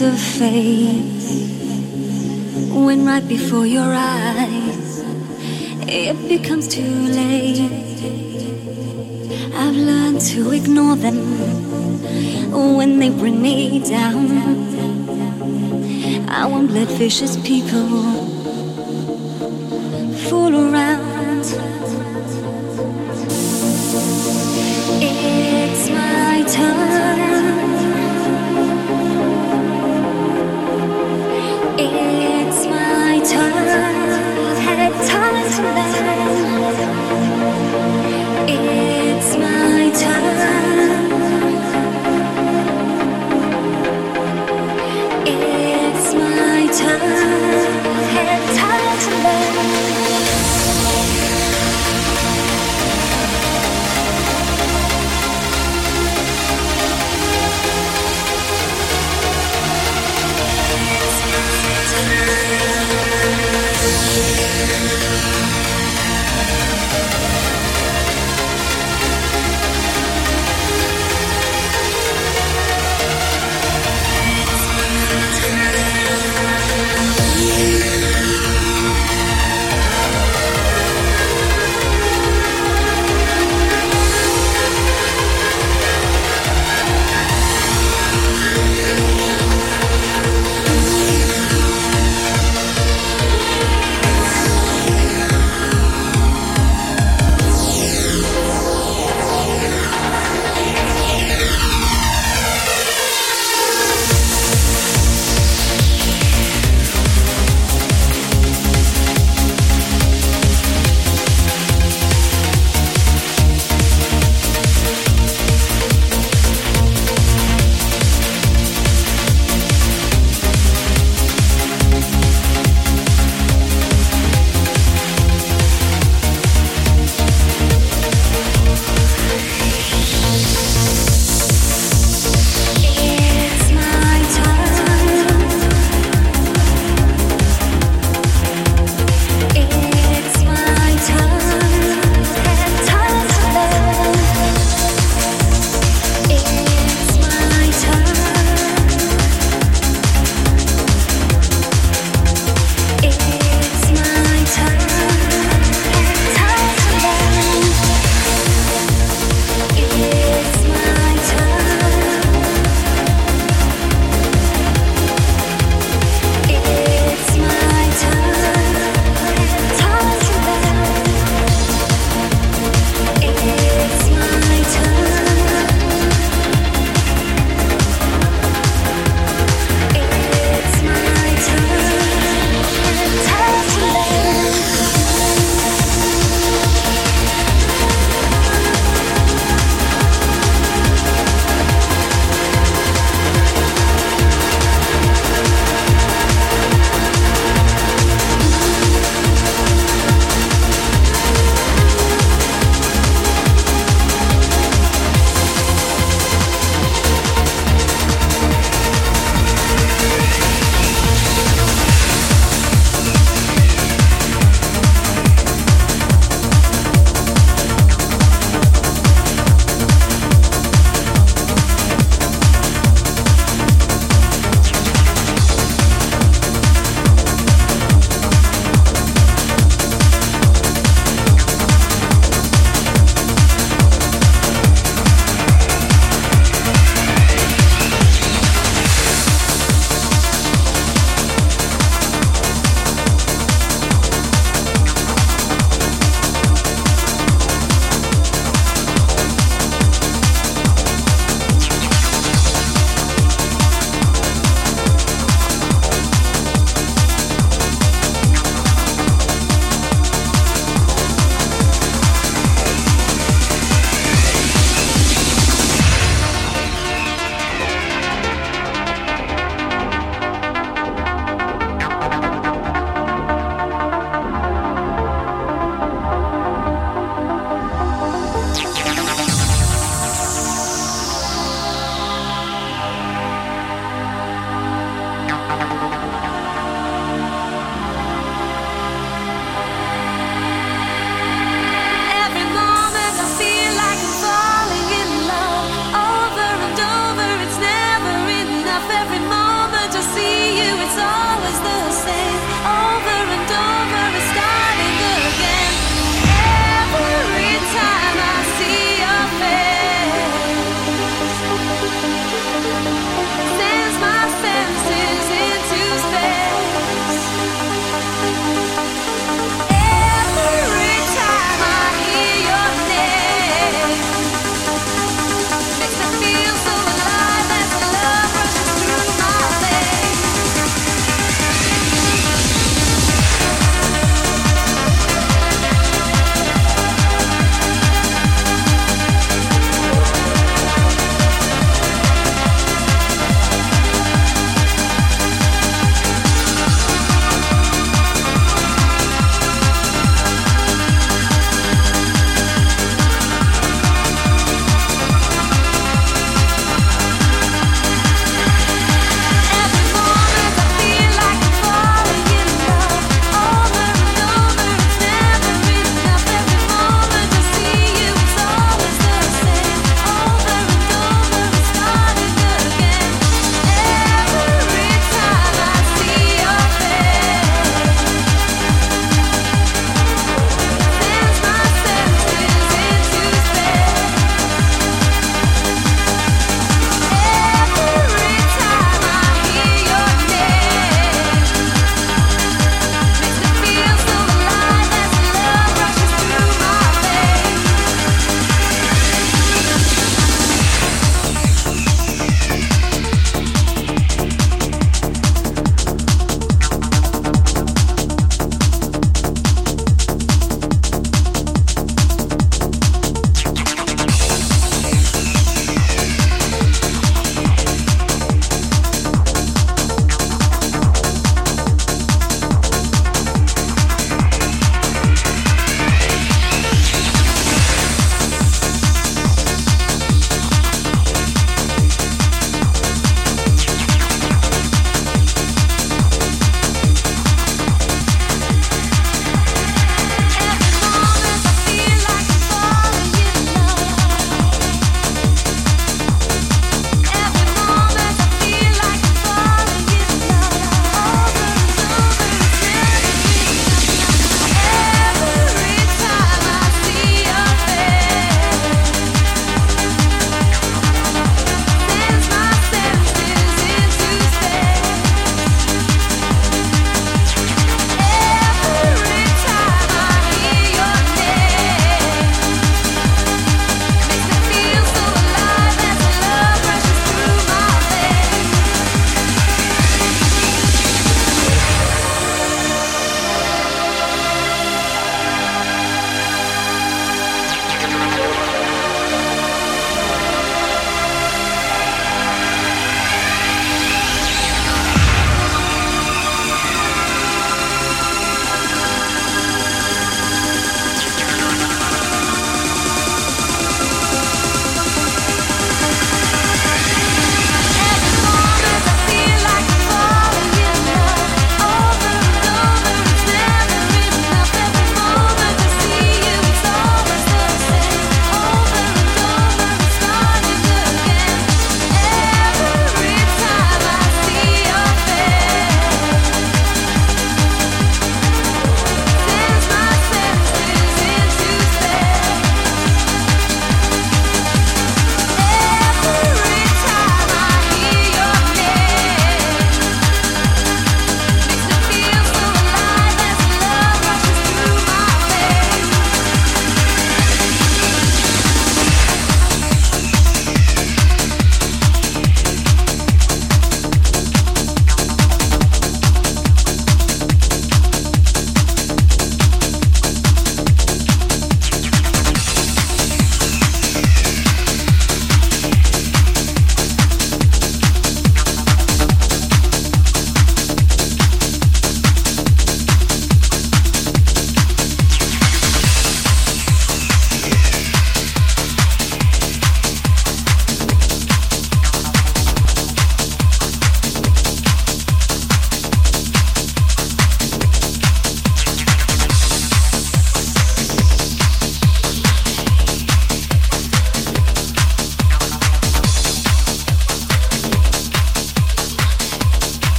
of fate when right before your eyes it becomes too late. I've learned to ignore them when they bring me down. I won't let vicious people